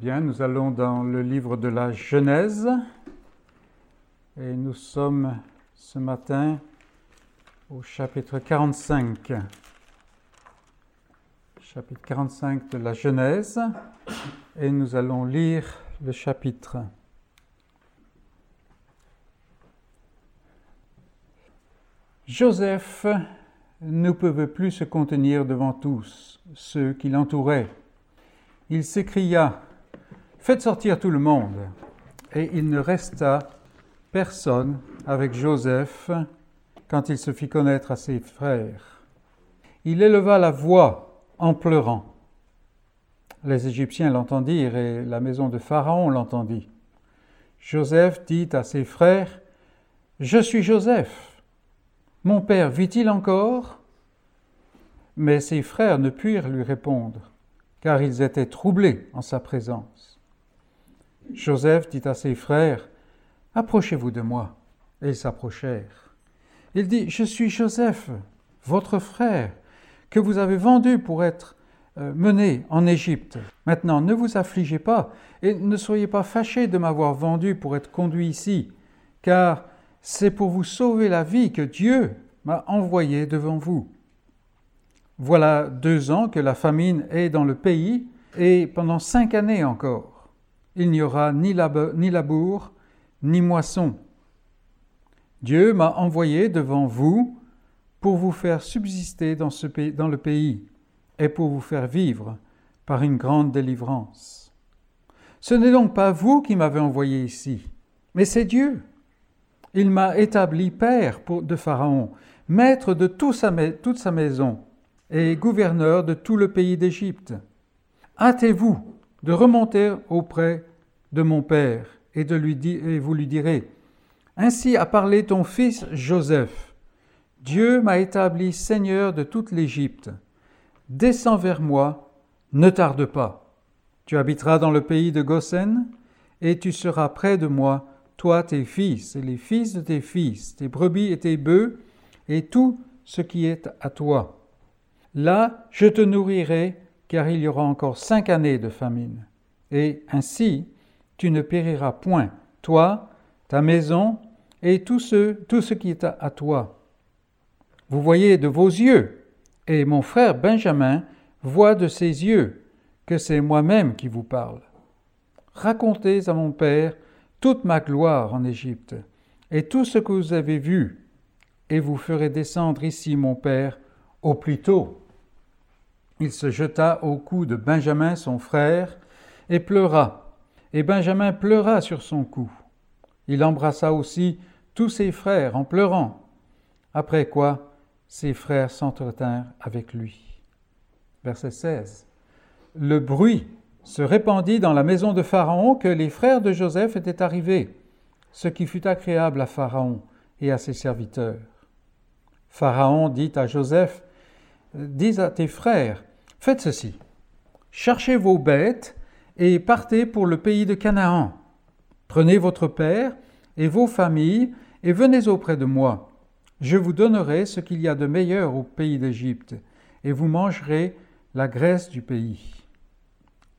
Bien, nous allons dans le livre de la Genèse et nous sommes ce matin au chapitre 45. Chapitre 45 de la Genèse et nous allons lire le chapitre. Joseph ne pouvait plus se contenir devant tous ceux qui l'entouraient. Il s'écria Faites sortir tout le monde. Et il ne resta personne avec Joseph quand il se fit connaître à ses frères. Il éleva la voix en pleurant. Les Égyptiens l'entendirent et la maison de Pharaon l'entendit. Joseph dit à ses frères, Je suis Joseph. Mon père vit-il encore? Mais ses frères ne purent lui répondre, car ils étaient troublés en sa présence. Joseph dit à ses frères, Approchez-vous de moi. Et ils s'approchèrent. Il dit, Je suis Joseph, votre frère, que vous avez vendu pour être euh, mené en Égypte. Maintenant, ne vous affligez pas et ne soyez pas fâchés de m'avoir vendu pour être conduit ici, car c'est pour vous sauver la vie que Dieu m'a envoyé devant vous. Voilà deux ans que la famine est dans le pays, et pendant cinq années encore il n'y aura ni, labour, ni moisson. Dieu m'a envoyé devant vous pour vous faire subsister dans, ce le pays et pour vous faire vivre par une grande délivrance. Ce n'est donc pas vous qui m'avez envoyé ici, mais c'est Dieu. Il m'a établi père de Pharaon, maître de toute sa maison et gouverneur de tout le pays d'Égypte. Hâtez-vous de remonter auprès de mon Père, et, de lui et vous lui direz, Ainsi a parlé ton fils Joseph. Dieu m'a établi Seigneur de toute l'Égypte. Descends vers moi, ne tarde pas. Tu habiteras dans le pays de Goshen, et tu seras près de moi, toi, tes fils, et les fils de tes fils, tes brebis et tes bœufs, et tout ce qui est à toi. Là, je te nourrirai, car il y aura encore cinq années de famine. Et ainsi, tu ne périras point, toi, ta maison et tout ce, tout ce qui est à, toi. Vous voyez de vos yeux, et mon frère Benjamin voit de ses yeux que c'est moi-même qui vous parle. Racontez à mon Père toute ma gloire en Égypte, et tout ce que vous avez vu, et vous ferez descendre ici mon Père au plus tôt. Il se jeta au cou de Benjamin son frère, et pleura et Benjamin pleura sur son cou. Il embrassa aussi tous ses frères en pleurant, après quoi ses frères s'entretinrent avec lui. Verset 16. Le bruit se répandit dans la maison de Pharaon que les frères de Joseph étaient arrivés, ce qui fut agréable à Pharaon et à ses serviteurs. Pharaon dit à Joseph, Dis à tes frères, faites ceci, cherchez vos bêtes et partez pour le pays de Canaan. Prenez votre père et vos familles et venez auprès de moi. Je vous donnerai ce qu'il y a de meilleur au pays d'Égypte, et vous mangerez la graisse du pays.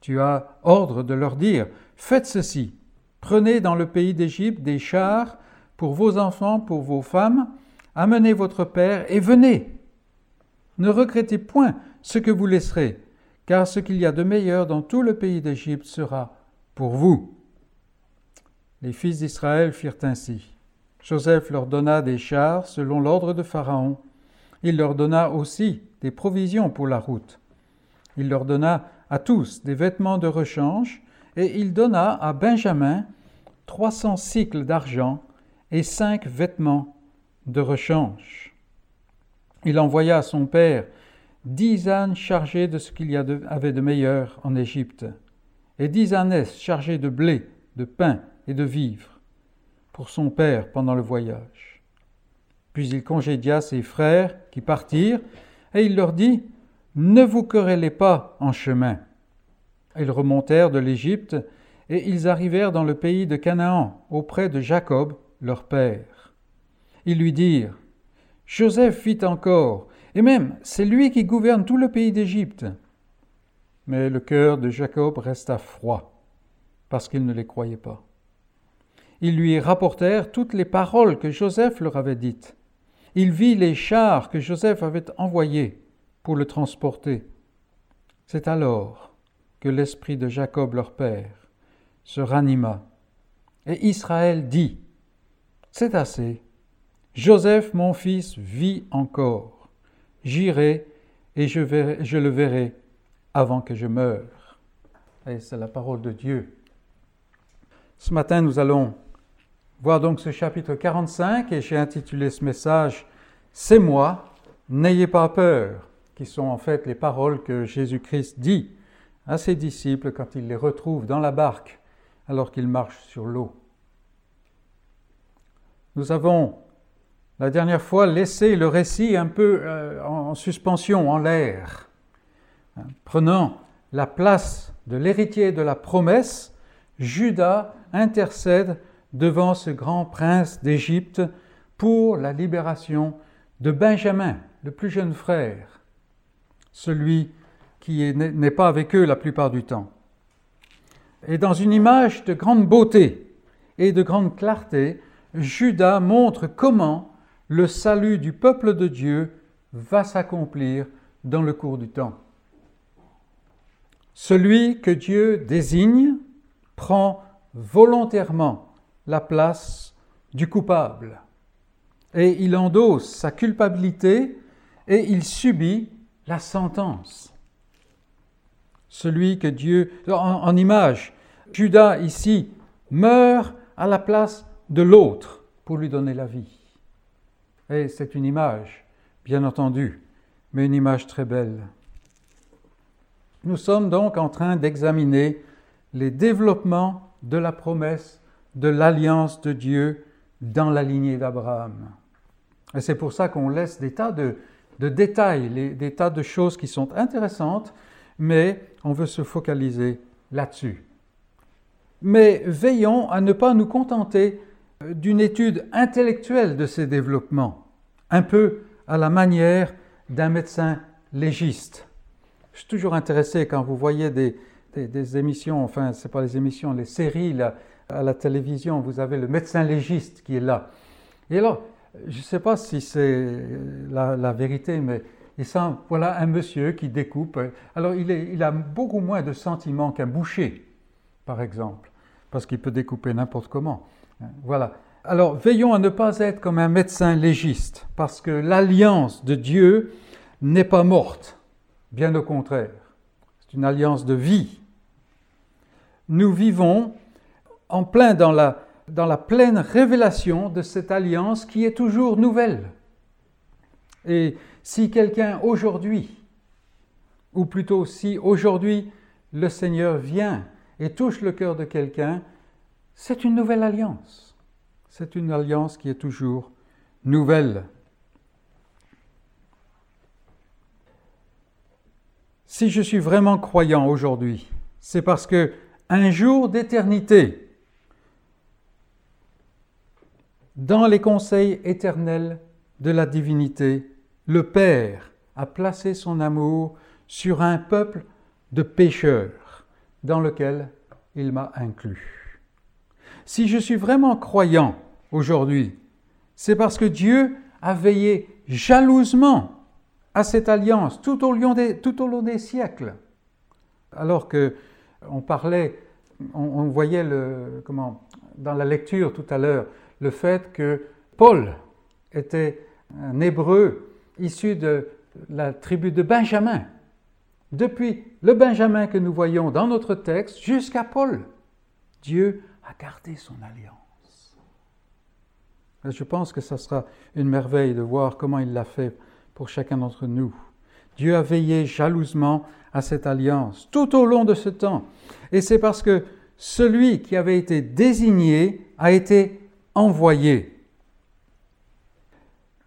Tu as ordre de leur dire, faites ceci, prenez dans le pays d'Égypte des chars pour vos enfants, pour vos femmes, amenez votre père et venez. Ne regrettez point ce que vous laisserez, car ce qu'il y a de meilleur dans tout le pays d'Égypte sera pour vous. Les fils d'Israël firent ainsi. Joseph leur donna des chars selon l'ordre de Pharaon. Il leur donna aussi des provisions pour la route. Il leur donna à tous des vêtements de rechange, et il donna à Benjamin trois cents cycles d'argent et cinq vêtements de rechange. Il envoya à son père dix ânes chargés de ce qu'il y avait de meilleur en Égypte, et dix ânesses chargées de blé, de pain et de vivres, pour son père pendant le voyage. Puis il congédia ses frères qui partirent, et il leur dit, Ne vous querellez pas en chemin. Ils remontèrent de l'Égypte, et ils arrivèrent dans le pays de Canaan, auprès de Jacob, leur père. Ils lui dirent, Joseph vit encore, et même, c'est lui qui gouverne tout le pays d'Égypte. Mais le cœur de Jacob resta froid, parce qu'ils ne les croyaient pas. Ils lui rapportèrent toutes les paroles que Joseph leur avait dites. Il vit les chars que Joseph avait envoyés pour le transporter. C'est alors que l'esprit de Jacob leur père se ranima. Et Israël dit, C'est assez, Joseph mon fils vit encore, j'irai et je, le verrai avant que je meure. Et c'est la parole de Dieu. Ce matin, nous allons voir donc ce chapitre 45 et j'ai intitulé ce message C'est moi, n'ayez pas peur, qui sont en fait les paroles que Jésus-Christ dit à ses disciples quand il les retrouve dans la barque alors qu'ils marchent sur l'eau. Nous avons la dernière fois laissé le récit un peu euh, en suspension, en l'air, hein, prenant la place de l'héritier de la promesse, Judas intercède devant ce grand prince d'Égypte pour la libération de Benjamin, le plus jeune frère, celui qui n'est pas avec eux la plupart du temps. Et dans une image de grande beauté et de grande clarté, Judas montre comment le salut du peuple de Dieu va s'accomplir dans le cours du temps. Celui que Dieu désigne prend volontairement la place du coupable et il endosse sa culpabilité et il subit la sentence. Celui que Dieu, en, image, Judas ici meurt à la place de l'autre pour lui donner la vie. Et c'est une image, bien entendu, mais une image très belle. Nous sommes donc en train d'examiner les développements de la promesse de l'alliance de Dieu dans la lignée d'Abraham. Et c'est pour ça qu'on laisse des tas de, détails, des tas de choses qui sont intéressantes, mais on veut se focaliser là-dessus. Mais veillons à ne pas nous contenter d'une étude intellectuelle de ces développements, un peu à la manière d'un médecin légiste. Je suis toujours intéressé quand vous voyez des, émissions, enfin, ce pas les émissions, les séries à la télévision, vous avez le médecin légiste qui est là. Et alors, je ne sais pas si c'est la, vérité, mais il semble, voilà un monsieur qui découpe. Alors, il a beaucoup moins de sentiments qu'un boucher, par exemple, parce qu'il peut découper n'importe comment. Voilà. Alors, veillons à ne pas être comme un médecin légiste, parce que l'alliance de Dieu n'est pas morte. Bien au contraire, c'est une alliance de vie. Nous vivons en plein dans la, pleine révélation de cette alliance qui est toujours nouvelle. Et si quelqu'un aujourd'hui, ou plutôt si aujourd'hui le Seigneur vient et touche le cœur de quelqu'un, c'est une nouvelle alliance. C'est une alliance qui est toujours nouvelle. Si je suis vraiment croyant aujourd'hui, c'est parce que un jour d'éternité, dans les conseils éternels de la divinité, le Père a placé son amour sur un peuple de pécheurs dans lequel il m'a inclus. Si je suis vraiment croyant aujourd'hui, c'est parce que Dieu a veillé jalousement à cette alliance tout au long des, siècles. Alors que on parlait, on, voyait comment, dans la lecture tout à l'heure le fait que Paul était un hébreu issu de la tribu de Benjamin. Depuis le Benjamin que nous voyons dans notre texte jusqu'à Paul, Dieu a gardé son alliance. Je pense que ce sera une merveille de voir comment il l'a fait pour chacun d'entre nous. Dieu a veillé jalousement à cette alliance tout au long de ce temps. Et c'est parce que celui qui avait été désigné a été envoyé.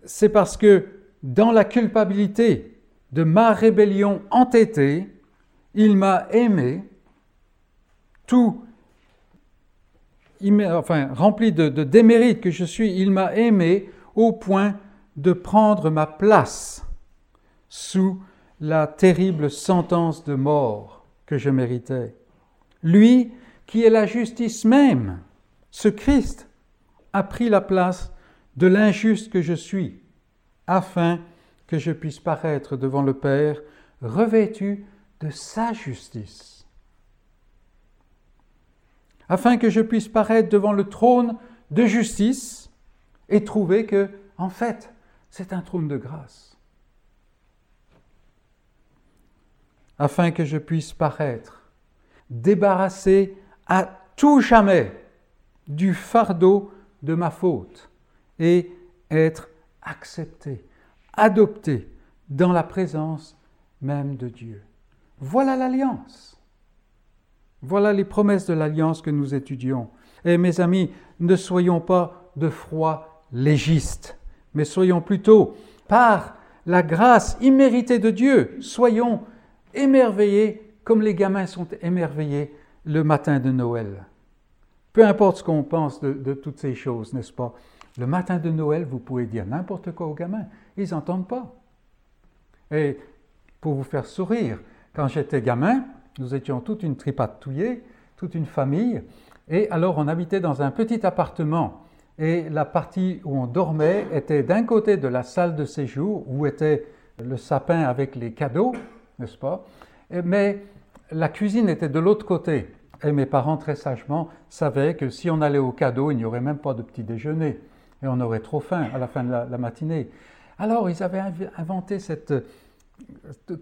C'est parce que dans la culpabilité de ma rébellion entêtée, il m'a aimé, tout, enfin, rempli de, de démérites que je suis, il m'a aimé au point de prendre ma place sous la terrible sentence de mort que je méritais. Lui qui est la justice même. Ce Christ a pris la place de l'injuste que je suis, afin que je puisse paraître devant le Père revêtu de sa justice, afin que je puisse paraître devant le trône de justice et trouver que, en fait, c'est un trône de grâce. Afin que je puisse paraître débarrassé à tout jamais du fardeau de ma faute et être accepté, adopté dans la présence même de Dieu. Voilà l'alliance. Voilà les promesses de l'alliance que nous étudions. Et mes amis, ne soyons pas de froids légistes, mais soyons plutôt, par la grâce imméritée de Dieu, soyons émerveillés comme les gamins sont émerveillés le matin de Noël. Peu importe ce qu'on pense de, toutes ces choses, n'est-ce pas? Le matin de Noël, vous pouvez dire n'importe quoi aux gamins, ils n'entendent pas. Et pour vous faire sourire, quand j'étais gamin, nous étions toute une tripatouillée, toute une famille, et alors on habitait dans un petit appartement. Et la partie où on dormait était d'un côté de la salle de séjour, où était le sapin avec les cadeaux, n'est-ce pas? Mais la cuisine était de l'autre côté. Et mes parents, très sagement, savaient que si on allait au cadeau, il n'y aurait même pas de petit déjeuner. Et on aurait trop faim à la fin de la, la matinée. Alors, ils avaient inventé cette,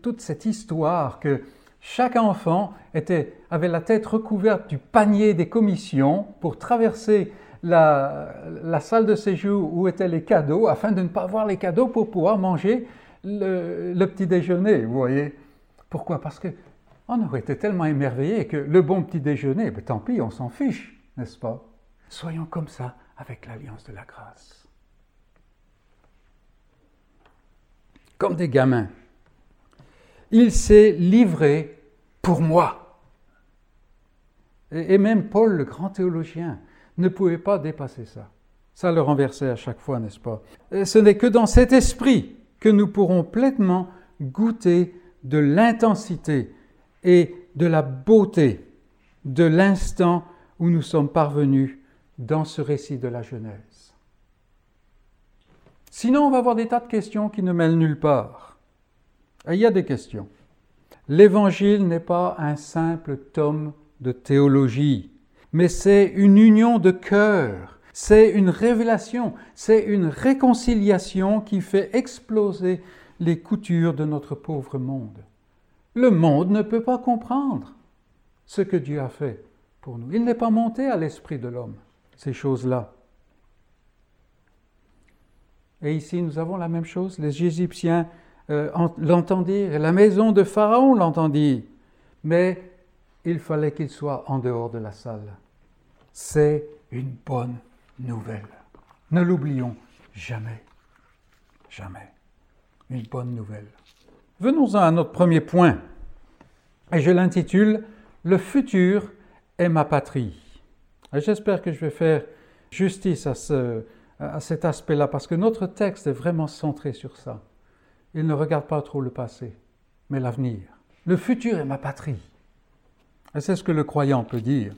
toute cette histoire que chaque enfant avait la tête recouverte du panier des commissions pour traverser la, salle de séjour où étaient les cadeaux afin de ne pas voir les cadeaux pour pouvoir manger le, petit déjeuner, vous voyez. Pourquoi? Parce que on aurait été tellement émerveillés que le bon petit déjeuner, ben, tant pis, on s'en fiche, n'est-ce pas? Soyons comme ça avec l'alliance de la grâce. Comme des gamins il s'est livré pour moi. Et même Paul, le grand théologien, ne pouvait pas dépasser ça. Ça le renversait à chaque fois, n'est-ce pas? Ce n'est que dans cet esprit que nous pourrons pleinement goûter de l'intensité et de la beauté de l'instant où nous sommes parvenus dans ce récit de la Genèse. Sinon, on va avoir des tas de questions qui ne mènent nulle part. Il y a des questions. L'Évangile n'est pas un simple tome de théologie, mais c'est une union de cœur, c'est une révélation, c'est une réconciliation qui fait exploser les coutures de notre pauvre monde. Le monde ne peut pas comprendre ce que Dieu a fait pour nous. Il n'est pas monté à l'esprit de l'homme, ces choses-là. Et ici, nous avons la même chose. Les Égyptiens euh, la maison de Pharaon l'entendit, mais il fallait qu'il soit en dehors de la salle. C'est une bonne nouvelle. Ne l'oublions jamais. Jamais. Une bonne nouvelle. Venons-en à notre premier point, et je l'intitule Le futur est ma patrie. J'espère que je vais faire justice à, ce, à cet aspect-là, parce que notre texte est vraiment centré sur ça il ne regarde pas trop le passé, mais l'avenir. Le futur est ma patrie. Et c'est ce que le croyant peut dire.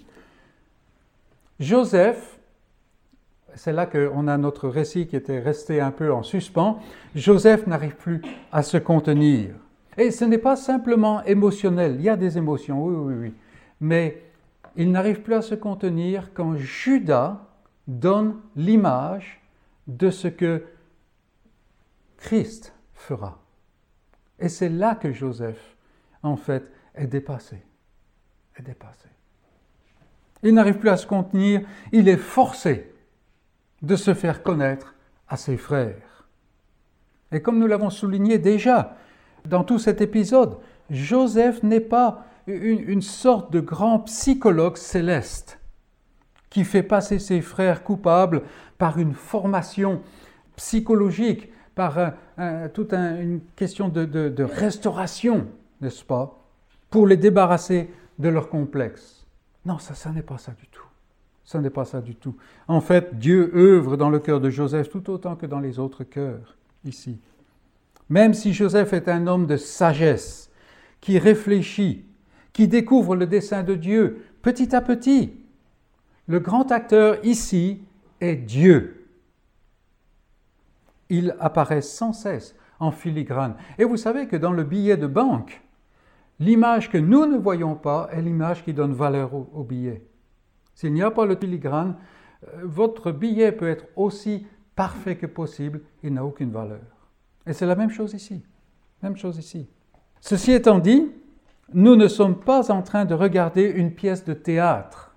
Joseph, c'est là qu'on a notre récit qui était resté un peu en suspens, Joseph n'arrive plus à se contenir. Et ce n'est pas simplement émotionnel, il y a des émotions, oui, oui, oui, mais il n'arrive plus à se contenir quand Judas donne l'image de ce que Christ fera. Et c'est là que Joseph, en fait, est dépassé. Est dépassé. Il n'arrive plus à se contenir, il est forcé de se faire connaître à ses frères. Et comme nous l'avons souligné déjà dans tout cet épisode, Joseph n'est pas une, une, sorte de grand psychologue céleste qui fait passer ses frères coupables par une formation psychologique par toute une question de, restauration, n'est-ce pas, pour les débarrasser de leur complexe. Non, ça, ça n'est pas ça du tout. Ça n'est pas ça du tout. En fait, Dieu œuvre dans le cœur de Joseph tout autant que dans les autres cœurs, ici. Même si Joseph est un homme de sagesse, qui réfléchit, qui découvre le dessein de Dieu petit à petit. Le grand acteur ici est Dieu. Il apparaît sans cesse en filigrane. Et vous savez que dans le billet de banque, l'image que nous ne voyons pas est l'image qui donne valeur au, billet. S'il n'y a pas le filigrane, euh, votre billet peut être aussi parfait que possible, il n'a aucune valeur. Et c'est la même chose ici. Même chose ici. Ceci étant dit, nous ne sommes pas en train de regarder une pièce de théâtre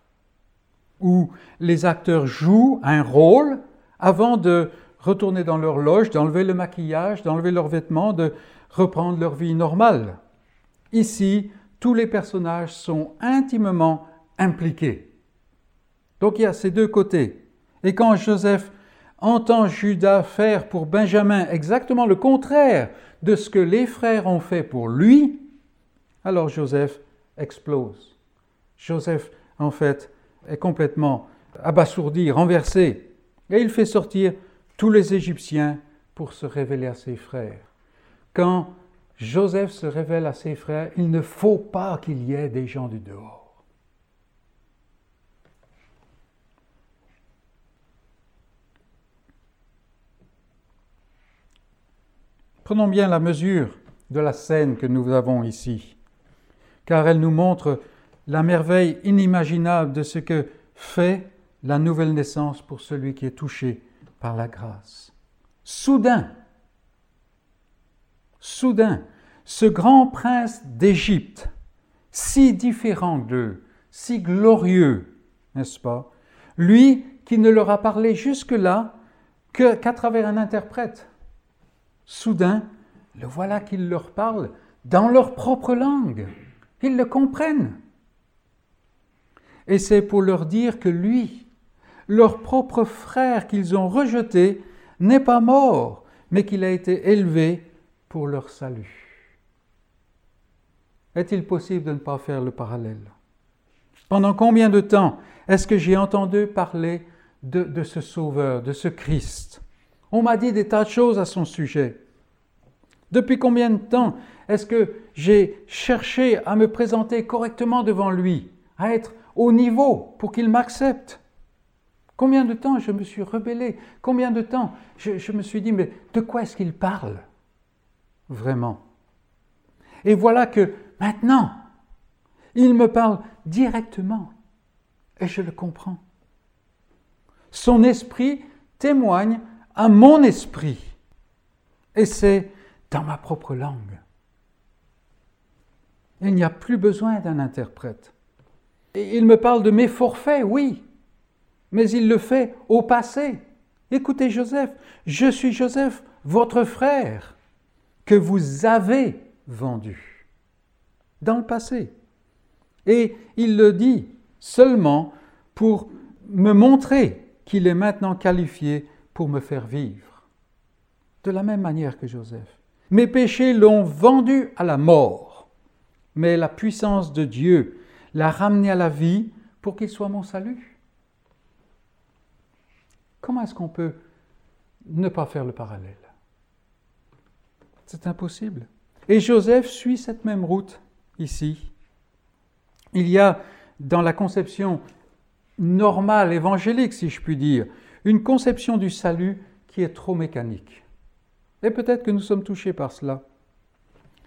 où les acteurs jouent un rôle avant de retourner dans leur loge, d'enlever le maquillage, d'enlever leurs vêtements, de reprendre leur vie normale. Ici, tous les personnages sont intimement impliqués. Donc il y a ces deux côtés. Et quand Joseph entend Judas faire pour Benjamin exactement le contraire de ce que les frères ont fait pour lui, alors Joseph explose. Joseph, en fait, est complètement abasourdi, renversé, et il fait sortir tous les Égyptiens pour se révéler à ses frères. Quand Joseph se révèle à ses frères, il ne faut pas qu'il y ait des gens du dehors. Prenons bien la mesure de la scène que nous avons ici, car elle nous montre la merveille inimaginable de ce que fait la nouvelle naissance pour celui qui est touché par la grâce. Soudain, soudain, ce grand prince d'Égypte, si différent d'eux, si glorieux, n'est-ce pas, lui qui ne leur a parlé jusque-là qu'à travers un interprète, soudain, le voilà qu'il leur parle dans leur propre langue. Ils le comprennent. Et c'est pour leur dire que lui, leur propre frère qu'ils ont rejeté n'est pas mort, mais qu'il a été élevé pour leur salut. Est-il possible de ne pas faire le parallèle? Pendant combien de temps est-ce que j'ai entendu parler de, ce Sauveur, de ce Christ? On m'a dit des tas de choses à son sujet. Depuis combien de temps est-ce que j'ai cherché à me présenter correctement devant lui, à être au niveau pour qu'il m'accepte? Combien de temps je me suis rebellé? Combien de temps je, me suis dit, mais de quoi est-ce qu'il parle? Vraiment. Et voilà que maintenant, il me parle directement. Et je le comprends. Son esprit témoigne à mon esprit. Et c'est dans ma propre langue. Il n'y a plus besoin d'un interprète. Il me parle de mes forfaits, oui mais il le fait au passé. Écoutez Joseph, je suis Joseph, votre frère, que vous avez vendu dans le passé. Et il le dit seulement pour me montrer qu'il est maintenant qualifié pour me faire vivre. De la même manière que Joseph. Mes péchés l'ont vendu à la mort, mais la puissance de Dieu l'a ramené à la vie pour qu'il soit mon salut. Comment est-ce qu'on peut ne pas faire le parallèle? C'est impossible. Et Joseph suit cette même route ici. Il y a dans la conception normale, évangélique, si je puis dire, une conception du salut qui est trop mécanique. Et peut-être que nous sommes touchés par cela.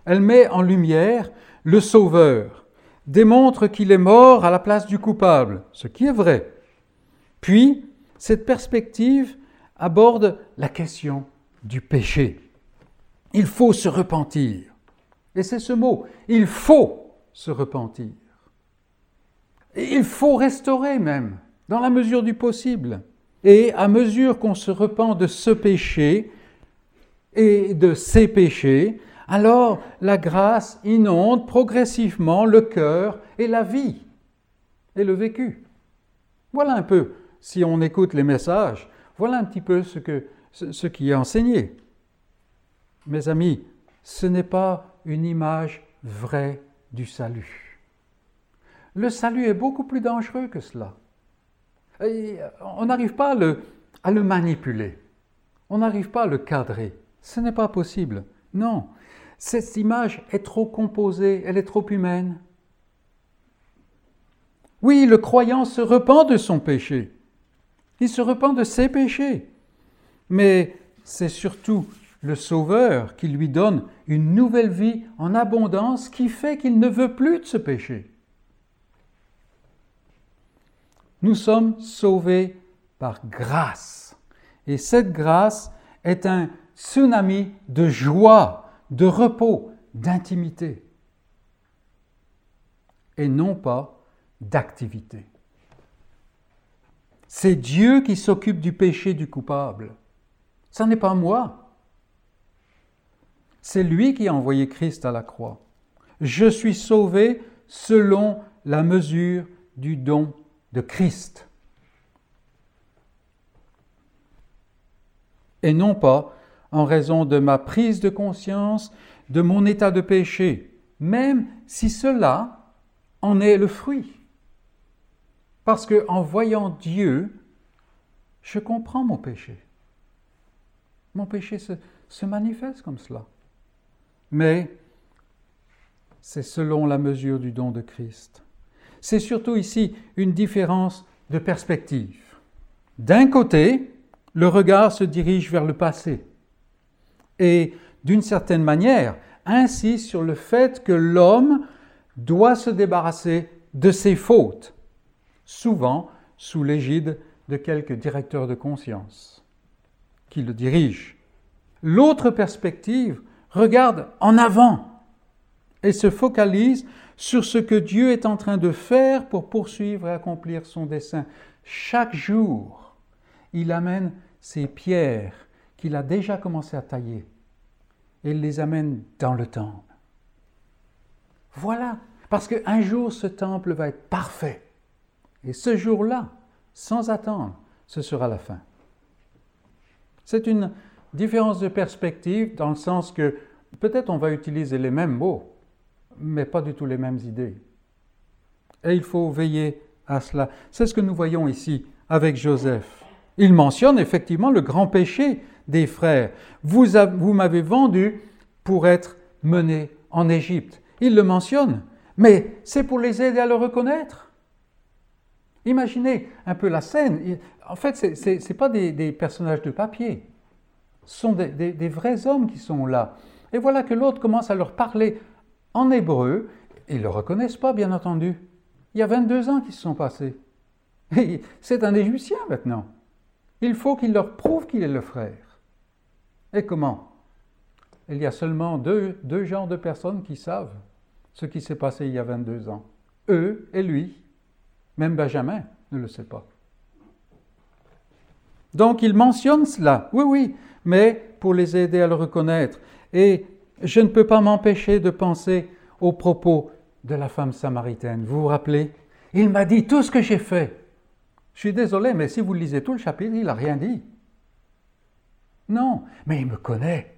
Elle met en lumière le Sauveur, démontre qu'il est mort à la place du coupable, ce qui est vrai. Puis, cette perspective aborde la question du péché. Il faut se repentir. Et c'est ce mot, il faut se repentir. Et il faut restaurer même, dans la mesure du possible. Et à mesure qu'on se repent de ce péché et de ces péchés, alors la grâce inonde progressivement le cœur et la vie et le vécu. Voilà un peu si on écoute les messages, voilà un petit peu ce, qui est enseigné. Mes amis, ce n'est pas une image vraie du salut. Le salut est beaucoup plus dangereux que cela. on n'arrive pas à le manipuler. On n'arrive pas à le cadrer. Ce n'est pas possible. Non. Cette image est trop composée, elle est trop humaine. Oui, le croyant se repent de son péché. Il se repent de ses péchés. Mais c'est surtout le Sauveur qui lui donne une nouvelle vie en abondance qui fait qu'il ne veut plus de ce péché. Nous sommes sauvés par grâce. Et cette grâce est un tsunami de joie, de repos, d'intimité. Et non pas d'activité. C'est Dieu qui s'occupe du péché du coupable. Ce n'est pas moi. C'est lui qui a envoyé Christ à la croix. Je suis sauvé selon la mesure du don de Christ. Et non pas en raison de ma prise de conscience de mon état de péché, même si cela en est le fruit. Parce que en voyant Dieu, je comprends mon péché. Mon péché se, se manifeste comme cela. Mais c'est selon la mesure du don de Christ. C'est surtout ici une différence de perspective. D'un côté, le regard se dirige vers le passé et, d'une certaine manière, insiste sur le fait que l'homme doit se débarrasser de ses fautes, souvent sous l'égide de quelques directeurs de conscience qui le dirigent. L'autre perspective regarde en avant et se focalise sur ce que Dieu est en train de faire pour poursuivre et accomplir son dessein. Chaque jour, il amène ces pierres qu'il a déjà commencé à tailler et il les amène dans le temple. Voilà, parce qu'un jour ce temple va être parfait. Et ce jour-là, sans attendre, ce sera la fin. C'est une différence de perspective dans le sens que peut-être on va utiliser les mêmes mots, mais pas du tout les mêmes idées. Et il faut veiller à cela. C'est ce que nous voyons ici avec Joseph. Il mentionne effectivement le grand péché des frères. Vous, vous m'avez vendu pour être mené en Égypte. Il le mentionne, mais c'est pour les aider à le reconnaître. Imaginez un peu la scène. En fait, ce n'est pas des, personnages de papier. Ce sont des vrais hommes qui sont là. Et voilà que l'autre commence à leur parler en hébreu. Ils ne le reconnaissent pas, bien entendu. Il y a 22 ans qui se sont passés. C'est un Égyptien maintenant. Il faut qu'il leur prouve qu'il est le frère. Et comment? Il y a seulement deux, deux genres de personnes qui savent ce qui s'est passé il y a 22 ans. Eux et lui. Même Benjamin ne le sait pas. Donc il mentionne cela, oui, oui, mais pour les aider à le reconnaître. Et je ne peux pas m'empêcher de penser aux propos de la femme samaritaine. Vous vous rappelez? Il m'a dit tout ce que j'ai fait. Je suis désolé, mais si vous lisez tout le chapitre, il n'a rien dit. Non, mais il me connaît.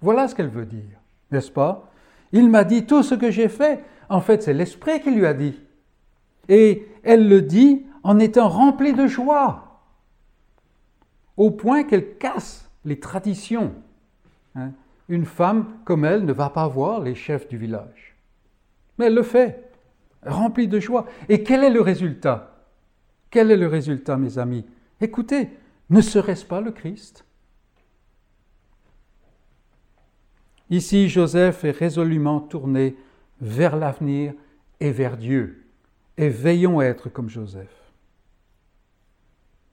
Voilà ce qu'elle veut dire, n'est-ce pas? Il m'a dit tout ce que j'ai fait. En fait, c'est l'Esprit qui lui a dit. Et elle le dit en étant remplie de joie, au point qu'elle casse les traditions. Hein une femme comme elle ne va pas voir les chefs du village. Mais elle le fait, remplie de joie. Et quel est le résultat? Quel est le résultat, mes amis? Écoutez, ne serait-ce pas le Christ? Ici, Joseph est résolument tourné vers l'avenir et vers Dieu. Et veillons à être comme Joseph.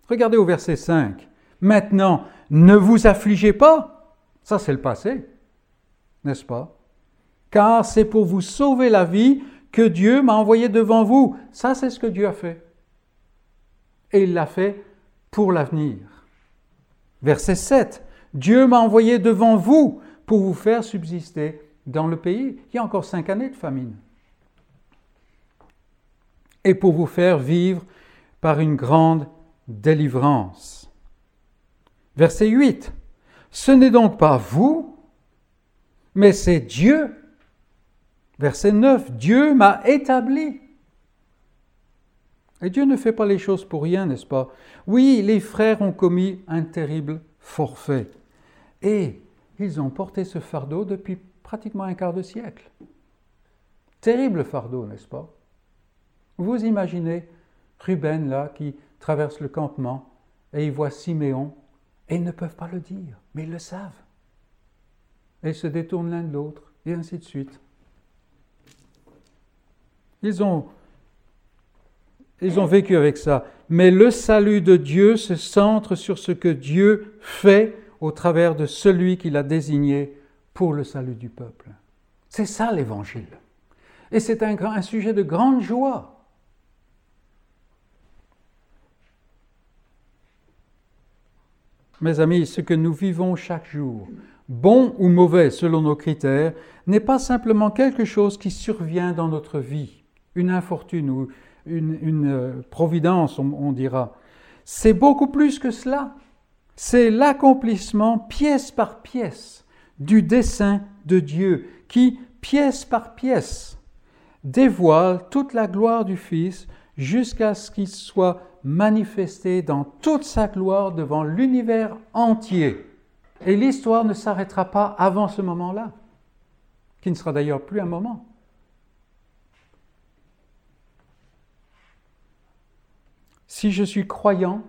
Regardez au verset 5. Maintenant, ne vous affligez pas ça, c'est le passé, n'est-ce pas? Car c'est pour vous sauver la vie que Dieu m'a envoyé devant vous. Ça, c'est ce que Dieu a fait. Et il l'a fait pour l'avenir. Verset 7. Dieu m'a envoyé devant vous pour vous faire subsister dans le pays. Il y a encore cinq années de famine. Et pour vous faire vivre par une grande délivrance. Verset 8. Ce n'est donc pas vous, mais c'est Dieu. Verset 9, Dieu m'a établi. Et Dieu ne fait pas les choses pour rien, n'est-ce pas? Oui, les frères ont commis un terrible forfait. Et ils ont porté ce fardeau depuis pratiquement un quart de siècle. Terrible fardeau, n'est-ce pas? Vous imaginez Ruben là qui traverse le campement et il voit Siméon et ils ne peuvent pas le dire, mais ils le savent. Et ils se détournent l'un de l'autre et ainsi de suite. Ils ont, ils ont vécu avec ça. Mais le salut de Dieu se centre sur ce que Dieu fait au travers de celui qu'il a désigné pour le salut du peuple. C'est ça l'évangile. Et c'est un, un sujet de grande joie. Mes amis, ce que nous vivons chaque jour, bon ou mauvais selon nos critères, n'est pas simplement quelque chose qui survient dans notre vie, une infortune ou une, euh, providence, on dira. C'est beaucoup plus que cela. C'est l'accomplissement pièce par pièce du dessein de Dieu qui, pièce par pièce, dévoile toute la gloire du Fils jusqu'à ce qu'il soit manifesté dans toute sa gloire devant l'univers entier. Et l'histoire ne s'arrêtera pas avant ce moment-là, qui ne sera d'ailleurs plus un moment. Si je suis croyant,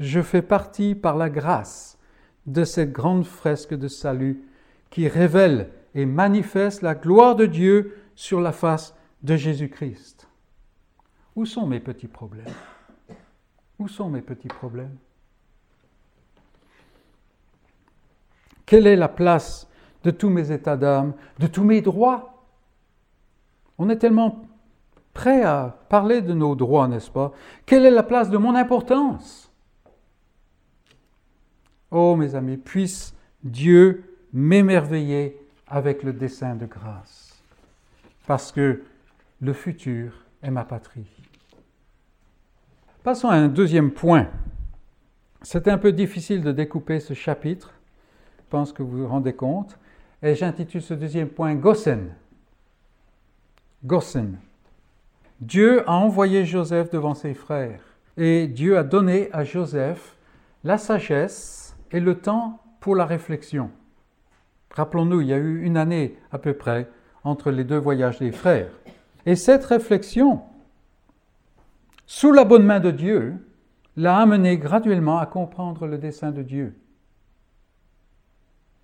je fais partie par la grâce de cette grande fresque de salut qui révèle et manifeste la gloire de Dieu sur la face de Jésus-Christ. Où sont mes petits problèmes? Où sont mes petits problèmes? Quelle est la place de tous mes états d'âme, de tous mes droits? On est tellement prêt à parler de nos droits, n'est-ce pas? Quelle est la place de mon importance? Oh mes amis, puisse Dieu m'émerveiller avec le dessein de grâce, parce que le futur est ma patrie. Passons à un deuxième point. C'est un peu difficile de découper ce chapitre, je pense que vous vous rendez compte, et j'intitule ce deuxième point Gossen. Gossen. Dieu a envoyé Joseph devant ses frères, et Dieu a donné à Joseph la sagesse et le temps pour la réflexion. Rappelons-nous, il y a eu une année à peu près entre les deux voyages des frères. Et cette réflexion, sous la bonne main de Dieu, l'a amené graduellement à comprendre le dessein de Dieu.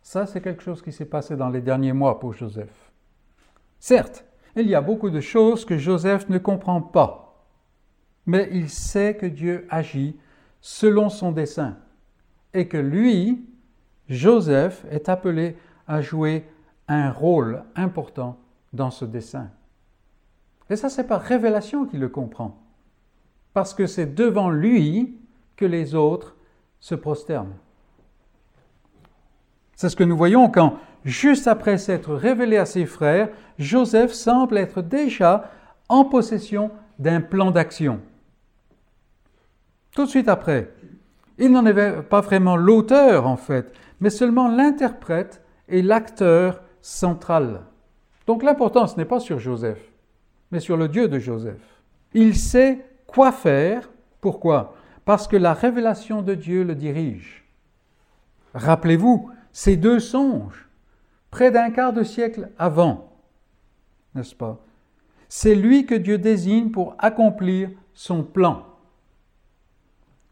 Ça, c'est quelque chose qui s'est passé dans les derniers mois pour Joseph. Certes, il y a beaucoup de choses que Joseph ne comprend pas, mais il sait que Dieu agit selon son dessein et que lui, Joseph, est appelé à jouer un rôle important dans ce dessein. Et ça, c'est par révélation qu'il le comprend. Parce que c'est devant lui que les autres se prosternent. C'est ce que nous voyons quand, juste après s'être révélé à ses frères, Joseph semble être déjà en possession d'un plan d'action. Tout de suite après, il n'en avait pas vraiment l'auteur en fait, mais seulement l'interprète et l'acteur central. Donc l'importance n'est pas sur Joseph, mais sur le Dieu de Joseph. Il sait quoi faire. Pourquoi? Parce que la révélation de Dieu le dirige. Rappelez-vous, ces deux songes, près d'un quart de siècle avant, n'est-ce pas? C'est lui que Dieu désigne pour accomplir son plan.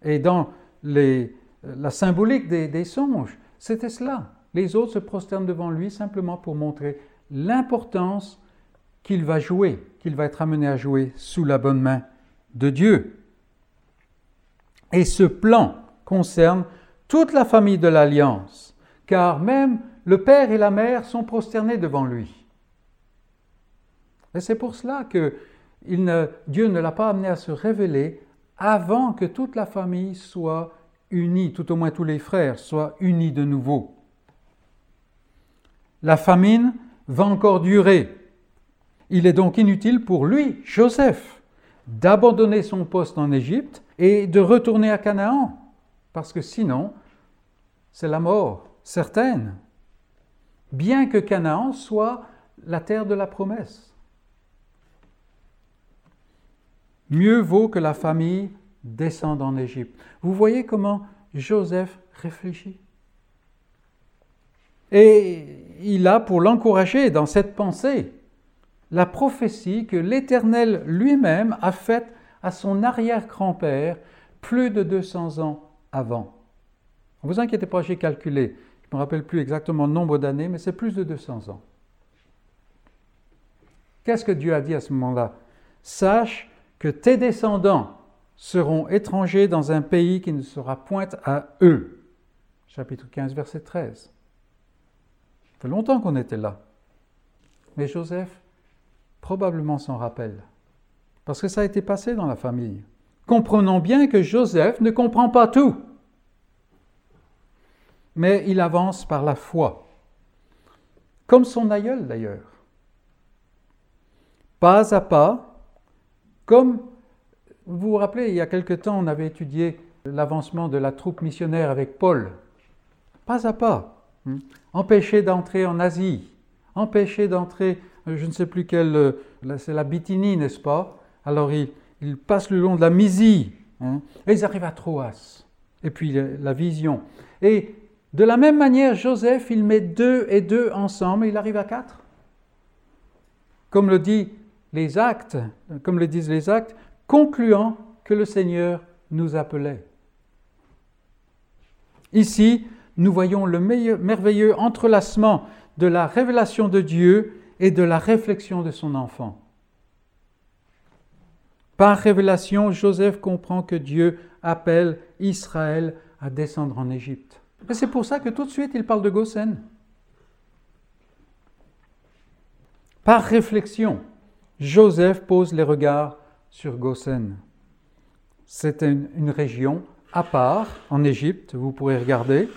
Et dans la symbolique des songes, c'était cela. Les autres se prosternent devant lui simplement pour montrer l'importance qu'il va jouer, qu'il va être amené à jouer sous la bonne main de Dieu. Et ce plan concerne toute la famille de l'Alliance, car même le père et la mère sont prosternés devant lui. Et c'est pour cela que Dieu ne l'a pas amené à se révéler avant que toute la famille soit unis, tout au moins tous les frères, soient unis de nouveau. La famine va encore durer. Il est donc inutile pour lui, Joseph, d'abandonner son poste en Égypte et de retourner à Canaan, parce que sinon, c'est la mort certaine, bien que Canaan soit la terre de la promesse. Mieux vaut que la famille descendre en Égypte. Vous voyez comment Joseph réfléchit. Et il a pour l'encourager dans cette pensée la prophétie que l'Éternel lui-même a faite à son arrière-grand-père plus de 200 ans avant. Ne vous inquiétez pas, j'ai calculé. Je ne me rappelle plus exactement le nombre d'années, mais c'est plus de 200 ans. Qu'est-ce que Dieu a dit à ce moment-là? Sache que tes descendants seront étrangers dans un pays qui ne sera point à eux. Chapitre 15, verset 13. Ça fait longtemps qu'on était là. Mais Joseph, probablement s'en rappelle. Parce que ça a été passé dans la famille. Comprenons bien que Joseph ne comprend pas tout. Mais il avance par la foi. Comme son aïeul d'ailleurs. Pas à pas, comme vous vous rappelez, il y a quelque temps, on avait étudié l'avancement de la troupe missionnaire avec Paul. Pas à pas. Hmm. Empêché d'entrer en Asie, empêché d'entrer, je ne sais plus quelle, euh, c'est la Bithynie, n'est-ce pas? Alors ils, passent le long de la Mysie, hein, et ils arrivent à Troas. Et puis la vision. Et de la même manière, Joseph, il met deux et deux ensemble, et il arrive à quatre. Comme le dit les actes, comme le disent les actes, concluant que le Seigneur nous appelait. Ici, nous voyons le merveilleux entrelacement de la révélation de Dieu et de la réflexion de son enfant. Par révélation, Joseph comprend que Dieu appelle Israël à descendre en Égypte. C'est pour ça que tout de suite il parle de Goshen. Par réflexion, Joseph pose les regards sur Goshen. C'est une, région à part en Égypte, vous pourrez regarder.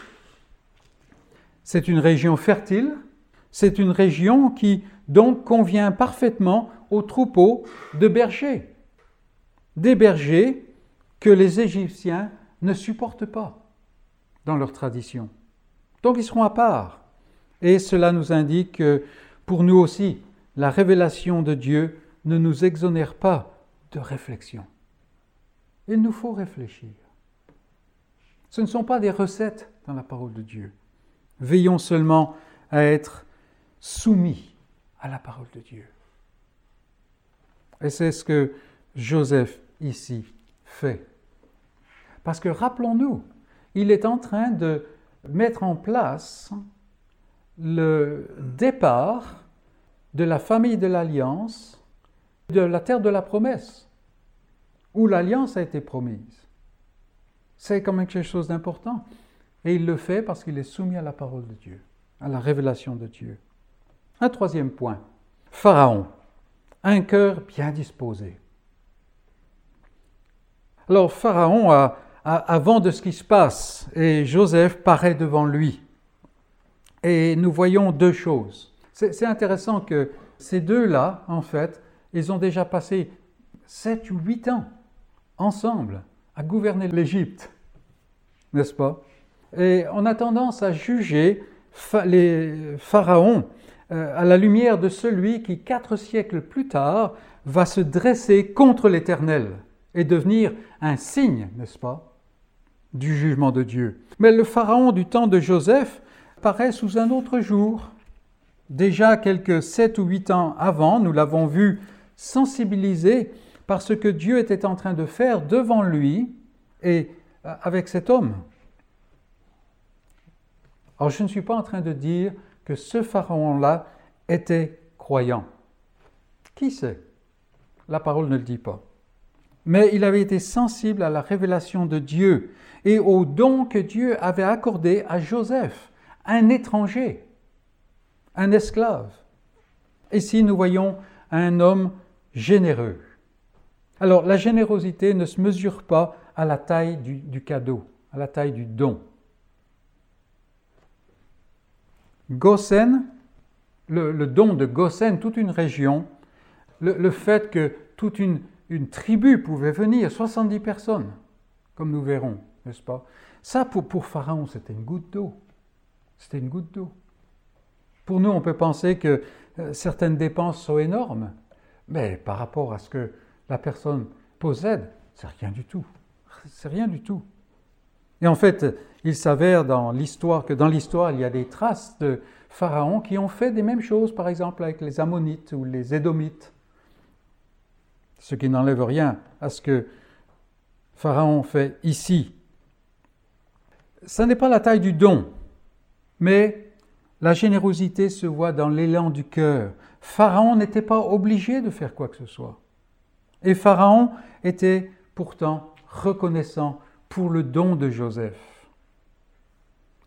C'est une région fertile, c'est une région qui donc convient parfaitement aux troupeaux de bergers. Des bergers que les Égyptiens ne supportent pas dans leur tradition. Donc ils seront à part. Et cela nous indique que pour nous aussi, la révélation de Dieu ne nous exonère pas de réflexion. Il nous faut réfléchir. Ce ne sont pas des recettes dans la parole de Dieu. Veillons seulement à être soumis à la parole de Dieu. Et c'est ce que Joseph ici fait. Parce que rappelons-nous, il est en train de mettre en place le départ de la famille de l'Alliance de la terre de la promesse, où l'alliance a été promise. C'est quand même quelque chose d'important. Et il le fait parce qu'il est soumis à la parole de Dieu, à la révélation de Dieu. Un troisième point. Pharaon, un cœur bien disposé. Alors Pharaon a, avant de ce qui se passe et Joseph paraît devant lui. Et nous voyons deux choses. C'est intéressant que ces deux-là, en fait, ils ont déjà passé 7 ou 8 ans ensemble à gouverner l'Égypte, n'est-ce pas? Et on a tendance à juger les pharaons à la lumière de celui qui, quatre siècles plus tard, va se dresser contre l'Éternel et devenir un signe, n'est-ce pas, du jugement de Dieu. Mais le pharaon du temps de Joseph paraît sous un autre jour. Déjà quelques sept ou huit ans avant, nous l'avons vu sensibilisé par ce que Dieu était en train de faire devant lui et euh, avec cet homme. Alors je ne suis pas en train de dire que ce pharaon-là était croyant. Qui sait? La parole ne le dit pas. Mais il avait été sensible à la révélation de Dieu et au don que Dieu avait accordé à Joseph, un étranger, un esclave. Ici, nous voyons un homme généreux? Alors la générosité ne se mesure pas à la taille du, cadeau, à la taille du don. Gossen, le, don de Gossen, toute une région, le, fait que toute une, tribu pouvait venir, 70 personnes, comme nous verrons, n'est-ce pas? Ça, pour, pour Pharaon, c'était une goutte d'eau. C'était une goutte d'eau. Pour nous, on peut penser que euh, certaines dépenses sont énormes, mais par rapport à ce que la personne possède, c'est rien du tout. C'est rien du tout. Et en fait, il s'avère dans l'histoire que dans l'histoire, il y a des traces de pharaons qui ont fait des mêmes choses, par exemple avec les Ammonites ou les Édomites. Ce qui n'enlève rien à ce que Pharaon fait ici. Ce n'est pas la taille du don, mais la générosité se voit dans l'élan du cœur. Pharaon n'était pas obligé de faire quoi que ce soit. Et Pharaon était pourtant reconnaissant pour le don de Joseph.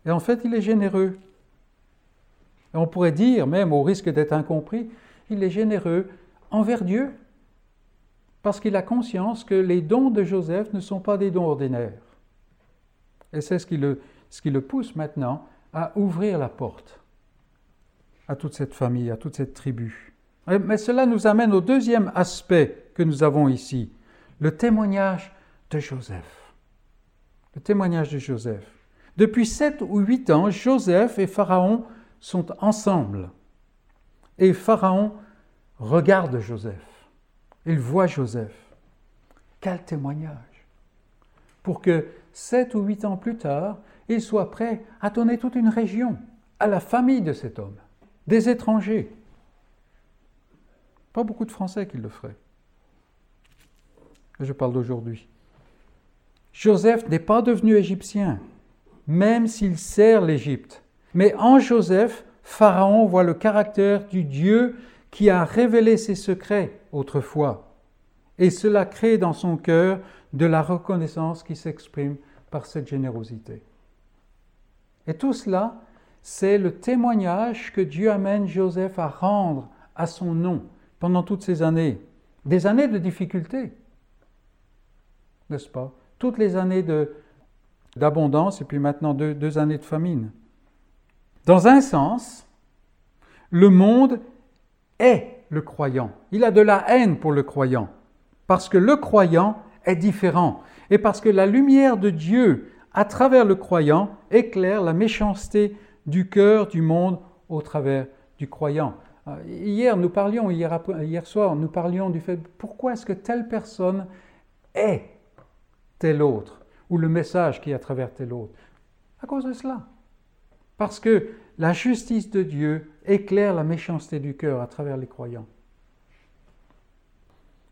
Et en fait, il est généreux. Et on pourrait dire, même au risque d'être incompris, il est généreux envers Dieu, parce qu'il a conscience que les dons de Joseph ne sont pas des dons ordinaires. Et c'est ce qui le, ce qui le pousse maintenant à ouvrir la porte à toute cette famille, à toute cette tribu. Mais cela nous amène au deuxième aspect que nous avons ici, le témoignage de Joseph. Le témoignage de Joseph. Depuis sept ou huit ans, Joseph et Pharaon sont ensemble. Et Pharaon regarde Joseph. Il voit Joseph. Quel témoignage Pour que sept ou huit ans plus tard, il soit prêt à donner toute une région à la famille de cet homme, des étrangers. Pas beaucoup de Français qui le feraient. Je parle d'aujourd'hui. Joseph n'est pas devenu égyptien, même s'il sert l'Égypte. Mais en Joseph, Pharaon voit le caractère du Dieu qui a révélé ses secrets autrefois. Et cela crée dans son cœur de la reconnaissance qui s'exprime par cette générosité. Et tout cela, c'est le témoignage que Dieu amène Joseph à rendre à son nom pendant toutes ces années. Des années de difficultés, n'est-ce pas? Toutes les années d'abondance et puis maintenant deux années de famine. Dans un sens, le monde est le croyant. Il a de la haine pour le croyant, parce que le croyant est différent, et parce que la lumière de Dieu, à travers le croyant, éclaire la méchanceté du cœur du monde au travers du croyant. Euh, hier, nous parlions, hier, hier soir, nous parlions du fait pourquoi est-ce que telle personne est telle autre, ou le message qui est à travers telle autre. À cause de cela. Parce que la justice de Dieu éclaire la méchanceté du cœur à travers les croyants.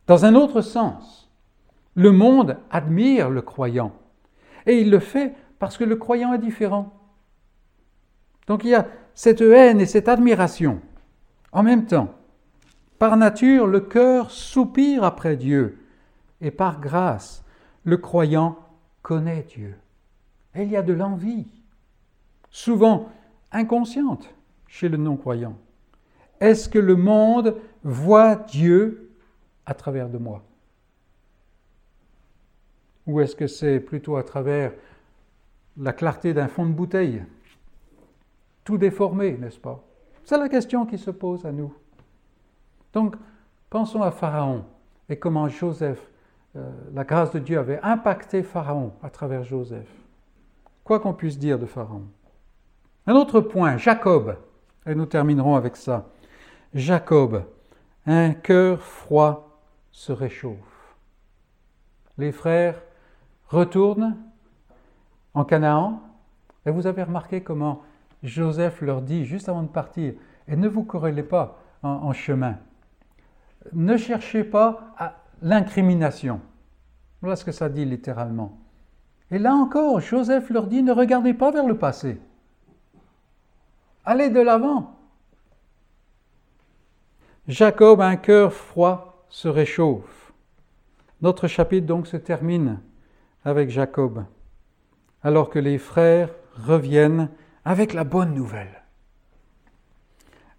Dans un autre sens, le monde admire le croyant. Et il le fait parce que le croyant est différent. Donc il y a cette haine et cette admiration. En même temps, par nature, le cœur soupire après Dieu. Et par grâce, le croyant connaît Dieu. Et il y a de l'envie souvent inconsciente chez le non-croyant. Est-ce que le monde voit Dieu à travers de moi? Ou est-ce que c'est plutôt à travers la clarté d'un fond de bouteille Tout déformé, n'est-ce pas? C'est la question qui se pose à nous. Donc, pensons à Pharaon et comment Joseph, la grâce de Dieu avait impacté Pharaon à travers Joseph. Quoi qu'on puisse dire de Pharaon. Un autre point, Jacob, et nous terminerons avec ça. Jacob, un cœur froid se réchauffe. Les frères retournent en Canaan, et vous avez remarqué comment Joseph leur dit juste avant de partir, et ne vous corrélez pas en, en chemin. Ne cherchez pas à l'incrimination. Voilà ce que ça dit littéralement. Et là encore, Joseph leur dit, ne regardez pas vers le passé. Allez de l'avant. Jacob, un cœur froid, se réchauffe. Notre chapitre donc se termine avec Jacob, alors que les frères reviennent avec la bonne nouvelle.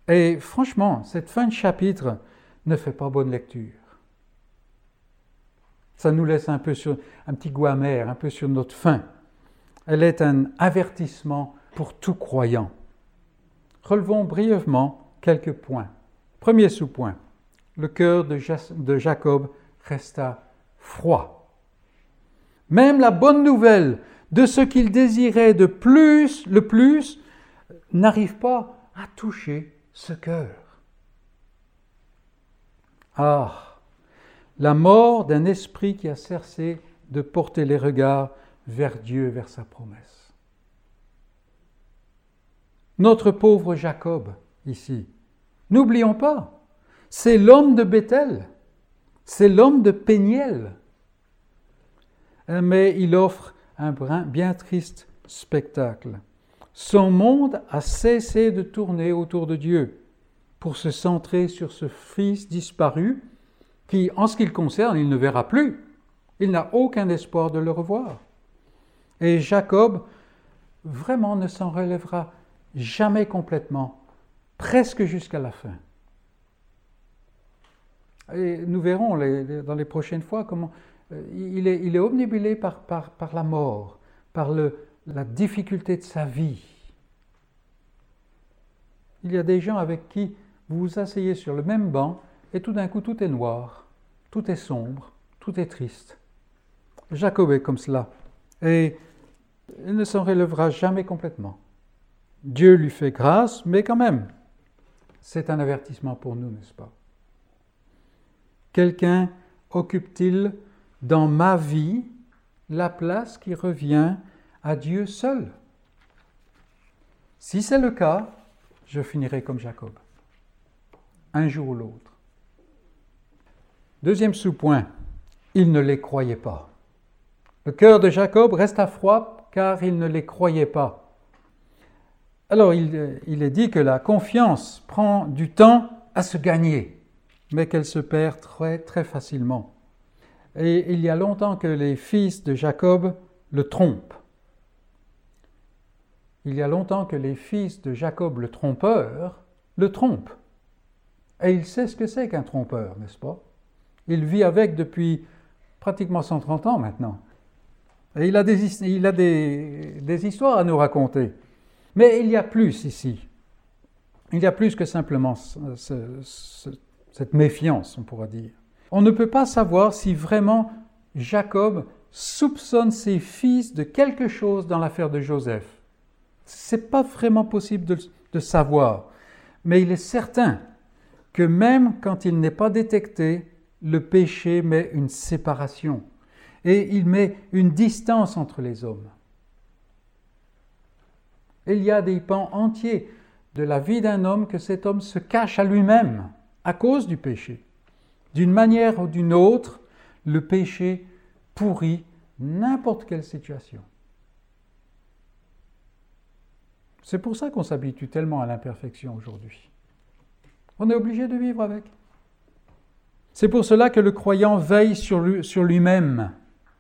Et franchement, cette fin de chapitre ne fait pas bonne lecture. Ça nous laisse un peu sur un petit goût amer, un peu sur notre faim. Elle est un avertissement pour tout croyant. Relevons brièvement quelques points. Premier sous-point, le cœur de Jacob resta froid. Même la bonne nouvelle de ce qu'il désirait de plus, le plus, n'arrive pas à toucher ce cœur. Ah, la mort d'un esprit qui a cessé de porter les regards vers Dieu, vers sa promesse. Notre pauvre Jacob, ici, n'oublions pas, c'est l'homme de Bethel, c'est l'homme de Péniel. Mais il offre un bien triste spectacle. Son monde a cessé de tourner autour de Dieu pour se centrer sur ce fils disparu qui, en ce qui le concerne, il ne verra plus. Il n'a aucun espoir de le revoir. Et Jacob, vraiment, ne s'en relèvera jamais complètement, presque jusqu'à la fin. Et nous verrons dans les prochaines fois comment euh, il est, omnibulé par, la mort, par la difficulté de sa vie. Il y a des gens avec qui vous vous asseyez sur le même banc et tout d'un coup tout est noir, tout est sombre, tout est triste. Jacob est comme cela et il ne s'en relèvera jamais complètement. Dieu lui fait grâce, mais quand même, c'est un avertissement pour nous, n'est-ce pas? Quelqu'un occupe-t-il dans ma vie la place qui revient à Dieu seul? Si c'est le cas, je finirai comme Jacob, un jour ou l'autre. Deuxième sous-point, il ne les croyait pas. Le cœur de Jacob reste à froid car il ne les croyait pas. Alors il, est dit que la confiance prend du temps à se gagner, mais qu'elle se perd très très facilement. Et il y a longtemps que les fils de Jacob le trompent. Il y a longtemps que les fils de Jacob le trompeur le trompent. Et il sait ce que c'est qu'un trompeur, n'est-ce pas? Il vit avec depuis pratiquement 130 ans maintenant. Il a, des histoires à nous raconter. Mais il y a plus ici. Il y a plus que simplement cette méfiance, on pourra dire. On ne peut pas savoir si vraiment Jacob soupçonne ses fils de quelque chose dans l'affaire de Joseph. C'est pas vraiment possible de, de, savoir, mais il est certain que même quand il n'est pas détecté, le péché met une séparation et il met une distance entre les hommes. Il y a des pans entiers de la vie d'un homme que cet homme se cache à lui-même à cause du péché. D'une manière ou d'une autre, le péché pourrit n'importe quelle situation. C'est pour ça qu'on s'habitue tellement à l'imperfection aujourd'hui. On est obligé de vivre avec. C'est pour cela que le croyant veille sur lui-même,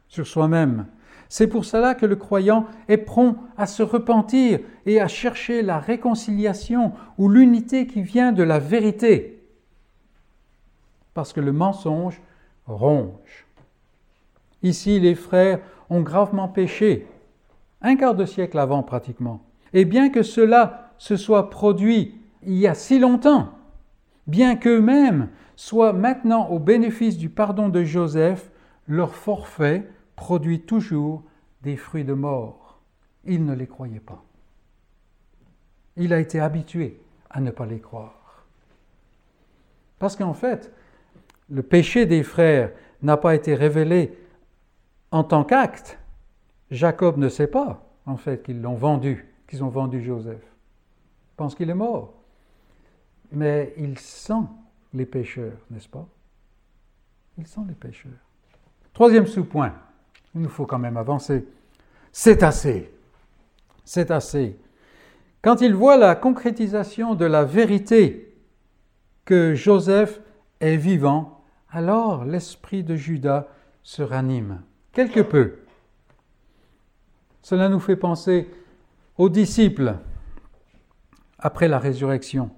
sur soi-même. C'est pour cela que le croyant est prompt à se repentir et à chercher la réconciliation ou l'unité qui vient de la vérité parce que le mensonge ronge. Ici, les frères ont gravement péché, un quart de siècle avant pratiquement. Et bien que cela se soit produit il y a si longtemps, bien qu'eux-mêmes soient maintenant au bénéfice du pardon de Joseph, leur forfait produit toujours des fruits de mort. Ils ne les croyaient pas. Il a été habitué à ne pas les croire. Parce qu'en fait, le péché des frères n'a pas été révélé en tant qu'acte. Jacob ne sait pas, en fait, qu'ils l'ont vendu, qu'ils ont vendu Joseph. Il pense qu'il est mort. Mais il sent les pécheurs, n'est-ce pas? Il sent les pécheurs. Troisième sous-point, il nous faut quand même avancer. C'est assez. C'est assez. Quand il voit la concrétisation de la vérité que Joseph est vivant, alors l'esprit de Judas se ranime, quelque peu. Cela nous fait penser aux disciples après la résurrection.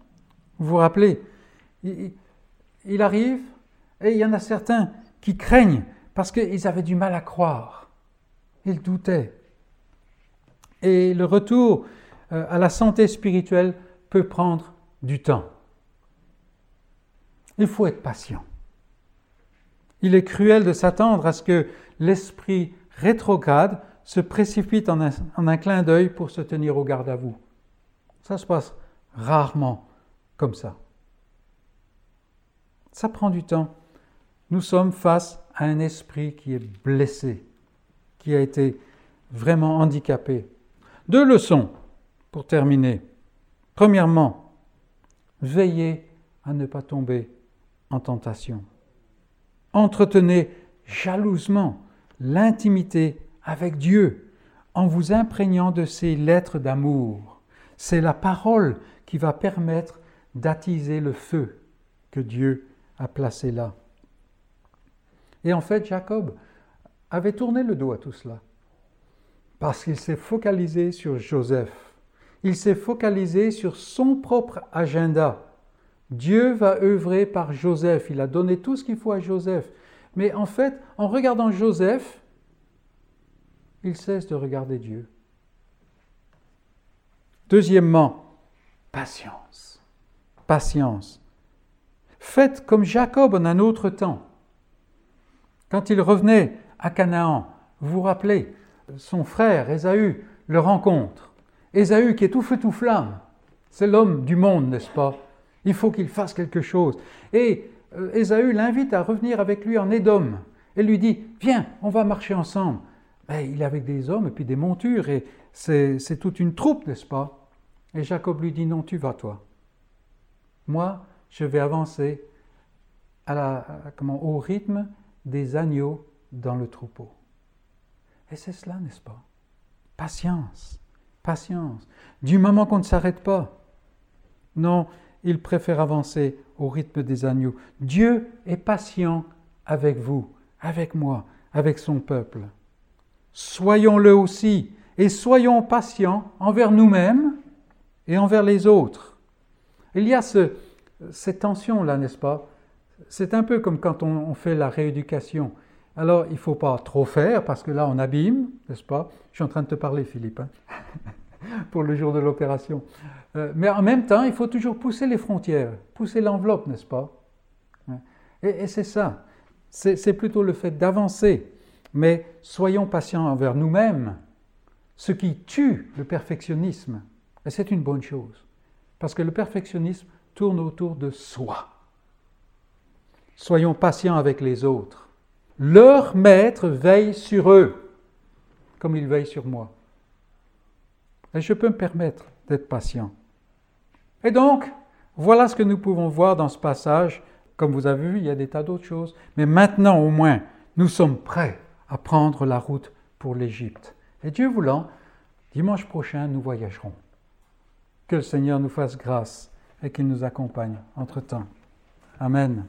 Vous vous rappelez, il, arrive et il y en a certains qui craignent parce qu'ils avaient du mal à croire. Ils doutaient. Et le retour euh, à la santé spirituelle peut prendre du temps. Il faut être patient. Il est cruel de s'attendre à ce que l'esprit rétrograde se précipite en un, clin d'œil pour se tenir au garde à vous. Ça se passe rarement comme ça. Ça prend du temps. Nous sommes face à un esprit qui est blessé, qui a été vraiment handicapé. Deux leçons pour terminer. Premièrement, veillez à ne pas tomber en tentation. Entretenez jalousement l'intimité avec Dieu en vous imprégnant de ses lettres d'amour. C'est la parole qui va permettre d'attiser le feu que Dieu a placé là. Et en fait, Jacob avait tourné le dos à tout cela, parce qu'il s'est focalisé sur Joseph. Il s'est focalisé sur son propre agenda. Dieu va œuvrer par Joseph. Il a donné tout ce qu'il faut à Joseph. Mais en fait, en regardant Joseph, il cesse de regarder Dieu. Deuxièmement, patience. Patience. Faites comme Jacob en un autre temps. Quand il revenait à Canaan, vous vous rappelez, son frère Ésaü le rencontre. Ésaü qui est tout feu tout flamme, c'est l'homme du monde, n'est-ce pas? Il faut qu'il fasse quelque chose. Et euh, Ésaü l'invite à revenir avec lui en Édom et lui dit Viens, on va marcher ensemble. Il est avec des hommes et puis des montures et c'est toute une troupe, n'est-ce pas? Et Jacob lui dit Non, tu vas toi. Moi, je vais avancer à la, comment, au rythme des agneaux dans le troupeau. Et c'est cela, n'est-ce pas? Patience, patience. Du moment qu'on ne s'arrête pas. Non, il préfère avancer au rythme des agneaux. Dieu est patient avec vous, avec moi, avec son peuple. Soyons-le aussi et soyons patients envers nous-mêmes et envers les autres. Il y a ce, cette tension-là, n'est-ce pas c'est un peu comme quand on, fait la rééducation. Alors, il ne faut pas trop faire parce que là, on abîme, n'est-ce pas? Je suis en train de te parler, Philippe, hein, pour le jour de l'opération. Euh, mais en même temps, il faut toujours pousser les frontières, pousser l'enveloppe, n'est-ce pas? Et, et c'est ça. C'est plutôt le fait d'avancer. Mais soyons patients envers nous-mêmes, ce qui tue le perfectionnisme. Et c'est une bonne chose. Parce que le perfectionnisme tourne autour de soi. Soyons patients avec les autres. Leur maître veille sur eux, comme il veille sur moi. Et je peux me permettre d'être patient. Et donc, voilà ce que nous pouvons voir dans ce passage. Comme vous avez vu, il y a des tas d'autres choses. Mais maintenant, au moins, nous sommes prêts à prendre la route pour l'Égypte. Et Dieu voulant, dimanche prochain, nous voyagerons. Que le Seigneur nous fasse grâce et qu'il nous accompagne entre-temps. Amen.